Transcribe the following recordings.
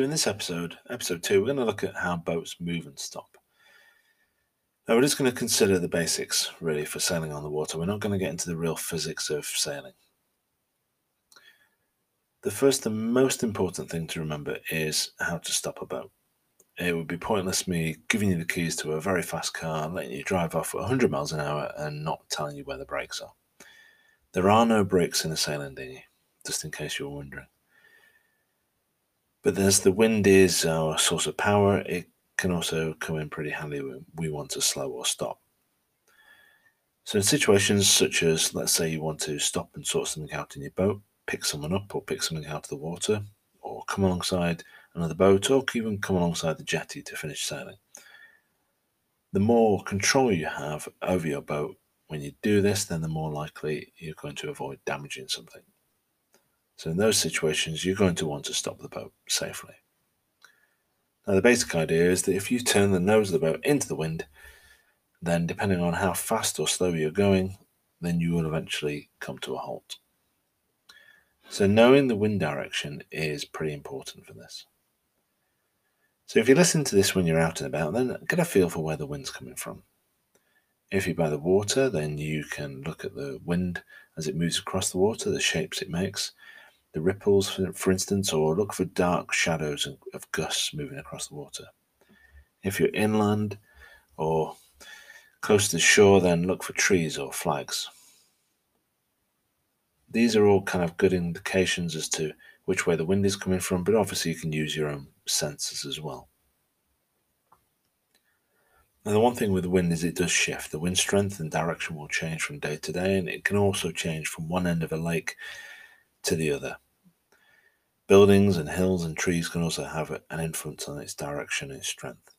So, in this episode, episode two, we're going to look at how boats move and stop. Now, we're just going to consider the basics really for sailing on the water. We're not going to get into the real physics of sailing. The first and most important thing to remember is how to stop a boat. It would be pointless me giving you the keys to a very fast car, letting you drive off at 100 miles an hour, and not telling you where the brakes are. There are no brakes in a sailing dinghy, just in case you're wondering. But as the wind is our source of power, it can also come in pretty handy when we want to slow or stop. So, in situations such as, let's say, you want to stop and sort something out in your boat, pick someone up or pick something out of the water, or come alongside another boat, or even come alongside the jetty to finish sailing. The more control you have over your boat when you do this, then the more likely you're going to avoid damaging something. So, in those situations, you're going to want to stop the boat safely. Now, the basic idea is that if you turn the nose of the boat into the wind, then depending on how fast or slow you're going, then you will eventually come to a halt. So, knowing the wind direction is pretty important for this. So if you listen to this when you're out and about, then get a feel for where the wind's coming from. If you're by the water, then you can look at the wind as it moves across the water, the shapes it makes, the ripples, for, for instance, or look for dark shadows of gusts moving across the water. If you're inland or close to the shore, then look for trees or flags. These are all kind of good indications as to which way the wind is coming from, but obviously you can use your own senses as well. Now, the one thing with the wind is it does shift. The wind strength and direction will change from day to day, and it can also change from one end of a lake to the other. Buildings and hills and trees can also have an influence on its direction and its strength.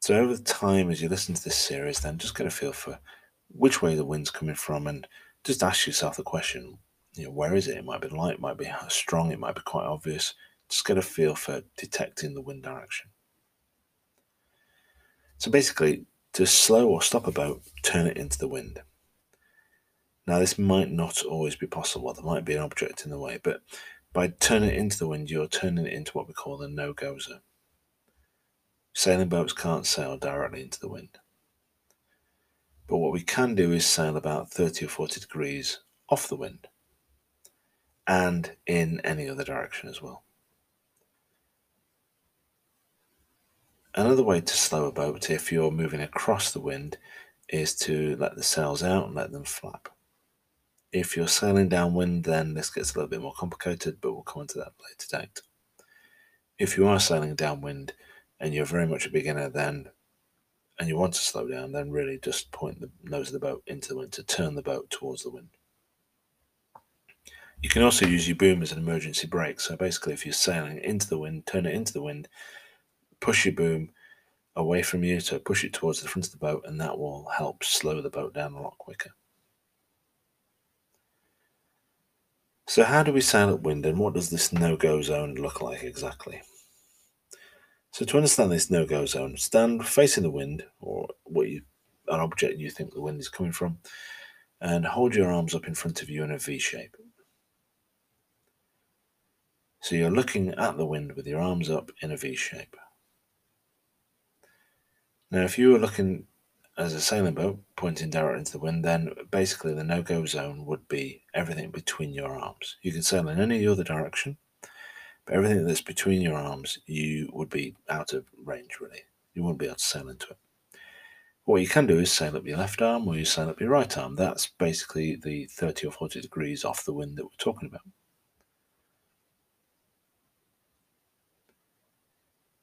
So, over time, as you listen to this series, then just get a feel for which way the wind's coming from and just ask yourself the question you know, where is it? It might be light, it might be strong, it might be quite obvious. Just get a feel for detecting the wind direction. So basically, to slow or stop a boat, turn it into the wind. Now, this might not always be possible. There might be an object in the way, but by turning it into the wind, you're turning it into what we call the no go zone. Sailing boats can't sail directly into the wind. But what we can do is sail about 30 or 40 degrees off the wind and in any other direction as well. Another way to slow a boat if you're moving across the wind is to let the sails out and let them flap. If you're sailing downwind, then this gets a little bit more complicated, but we'll come into that later date. If you are sailing downwind and you're very much a beginner, then and you want to slow down, then really just point the nose of the boat into the wind to turn the boat towards the wind. You can also use your boom as an emergency brake. So basically, if you're sailing into the wind, turn it into the wind, push your boom away from you, so push it towards the front of the boat, and that will help slow the boat down a lot quicker. So, how do we sail upwind, and what does this no go zone look like exactly? So, to understand this no go zone, stand facing the wind or what you, an object you think the wind is coming from, and hold your arms up in front of you in a V shape. So you're looking at the wind with your arms up in a V shape. Now, if you were looking as a sailing boat pointing directly into the wind, then basically the no go zone would be everything between your arms. You can sail in any other direction, but everything that's between your arms, you would be out of range really. You wouldn't be able to sail into it. What you can do is sail up your left arm or you sail up your right arm. That's basically the 30 or 40 degrees off the wind that we're talking about.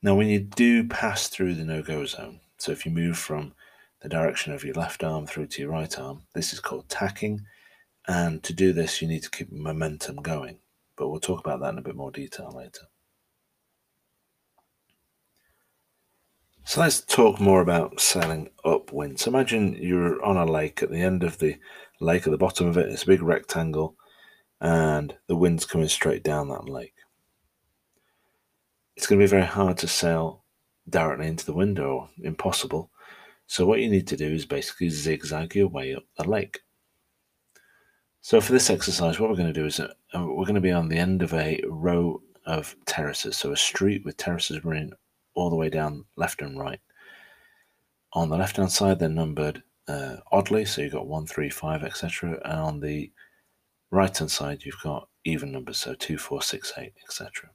Now, when you do pass through the no go zone, so if you move from the direction of your left arm through to your right arm, this is called tacking. And to do this, you need to keep momentum going. But we'll talk about that in a bit more detail later. So let's talk more about sailing upwind. So imagine you're on a lake at the end of the lake, at the bottom of it, it's a big rectangle, and the wind's coming straight down that lake it's going to be very hard to sail directly into the wind or impossible. So what you need to do is basically zigzag your way up the lake. So for this exercise, what we're going to do is uh, we're going to be on the end of a row of terraces. So a street with terraces running all the way down left and right. On the left hand side, they're numbered uh, oddly, so you've got one, three, five, etc. And on the right hand side, you've got even numbers, so two, four, six, eight, etc.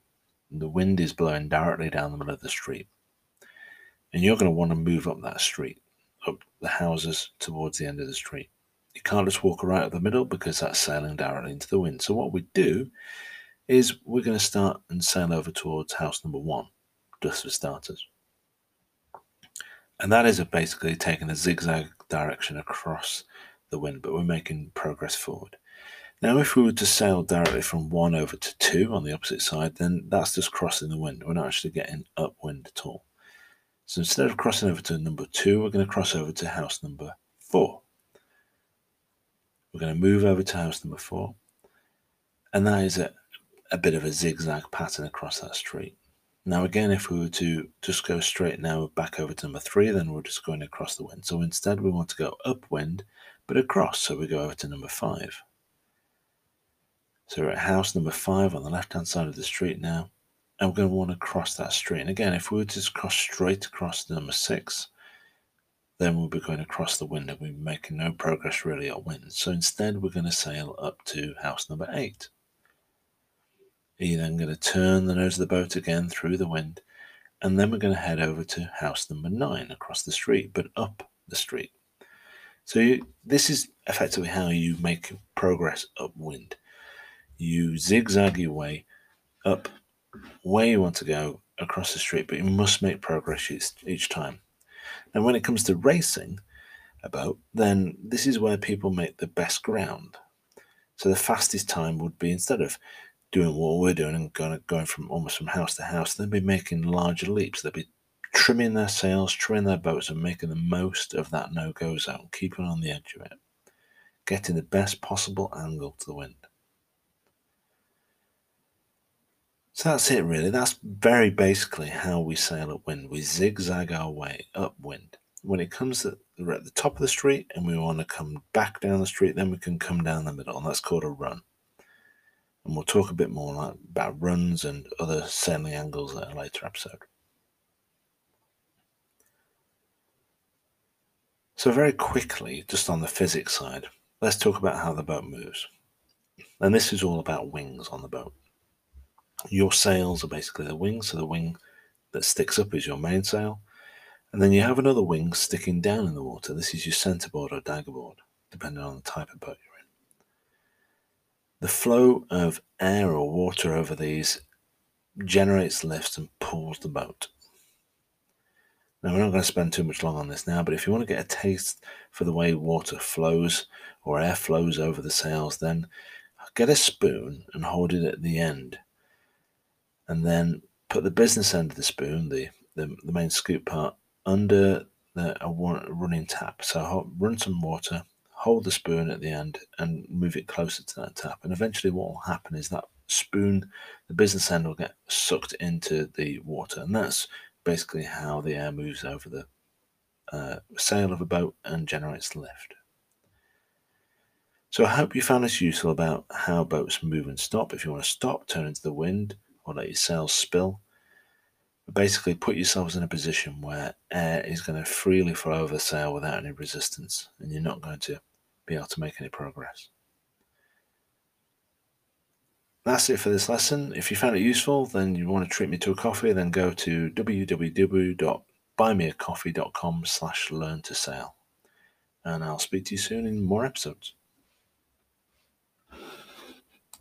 The wind is blowing directly down the middle of the street, and you're going to want to move up that street, up the houses towards the end of the street. You can't just walk right up the middle because that's sailing directly into the wind. So what we do is we're going to start and sail over towards house number one, just for starters. And that is basically taking a zigzag direction across the wind, but we're making progress forward. Now, if we were to sail directly from one over to two on the opposite side, then that's just crossing the wind. We're not actually getting upwind at all. So instead of crossing over to number two, we're going to cross over to house number four. We're going to move over to house number four. And that is a, a bit of a zigzag pattern across that street. Now, again, if we were to just go straight now back over to number three, then we're just going across the wind. So instead, we want to go upwind, but across. So we go over to number five. So we're at house number five on the left hand side of the street now. And we're going to want to cross that street. And again, if we were to cross straight across number six, then we'll be going across the wind and we're making no progress really upwind. So instead, we're going to sail up to house number eight. You're then going to turn the nose of the boat again through the wind, and then we're going to head over to house number nine across the street, but up the street. So you, this is effectively how you make progress upwind. You zigzag your way up where you want to go across the street, but you must make progress each, each time. And when it comes to racing a boat, then this is where people make the best ground. So the fastest time would be instead of doing what we're doing and going, going from almost from house to house, they'd be making larger leaps. They'd be trimming their sails, trimming their boats, and making the most of that no go zone, keeping on the edge of it, getting the best possible angle to the wind. So that's it, really. That's very basically how we sail upwind. We zigzag our way upwind. When it comes to we're at the top of the street and we want to come back down the street, then we can come down the middle, and that's called a run and we'll talk a bit more about runs and other sailing angles in a later episode. So, very quickly, just on the physics side, let's talk about how the boat moves. And this is all about wings on the boat. Your sails are basically the wings, so the wing that sticks up is your mainsail. And then you have another wing sticking down in the water. This is your centerboard or daggerboard, depending on the type of boat you're in. the flow of air or water over these generates lift and pulls the boat. Now, we're not going to spend too much long on this now, but if you want to get a taste for the way water flows or air flows over the sails, then get a spoon and hold it at the end. And then put the business end of the spoon, the, the, the main scoop part, under the, a running tap. So run some water hold the spoon at the end and move it closer to that tap. And eventually, what will happen is that spoon, the business end, will get sucked into the water. And that's basically how the air moves over the uh, sail of a boat and generates lift. So I hope you found this useful about how boats move and stop. If you want to stop, turn into the wind or let your sails spill. basically, put yourselves in a position where air is going to freely flow over the sail without any resistance, and you're not going to be able to make any progress. That's it for this lesson. If you found it useful, then you want to treat me to a coffee, then go to www.buymeacoffee.com slash learn to sail. And I'll speak to you soon in more episodes.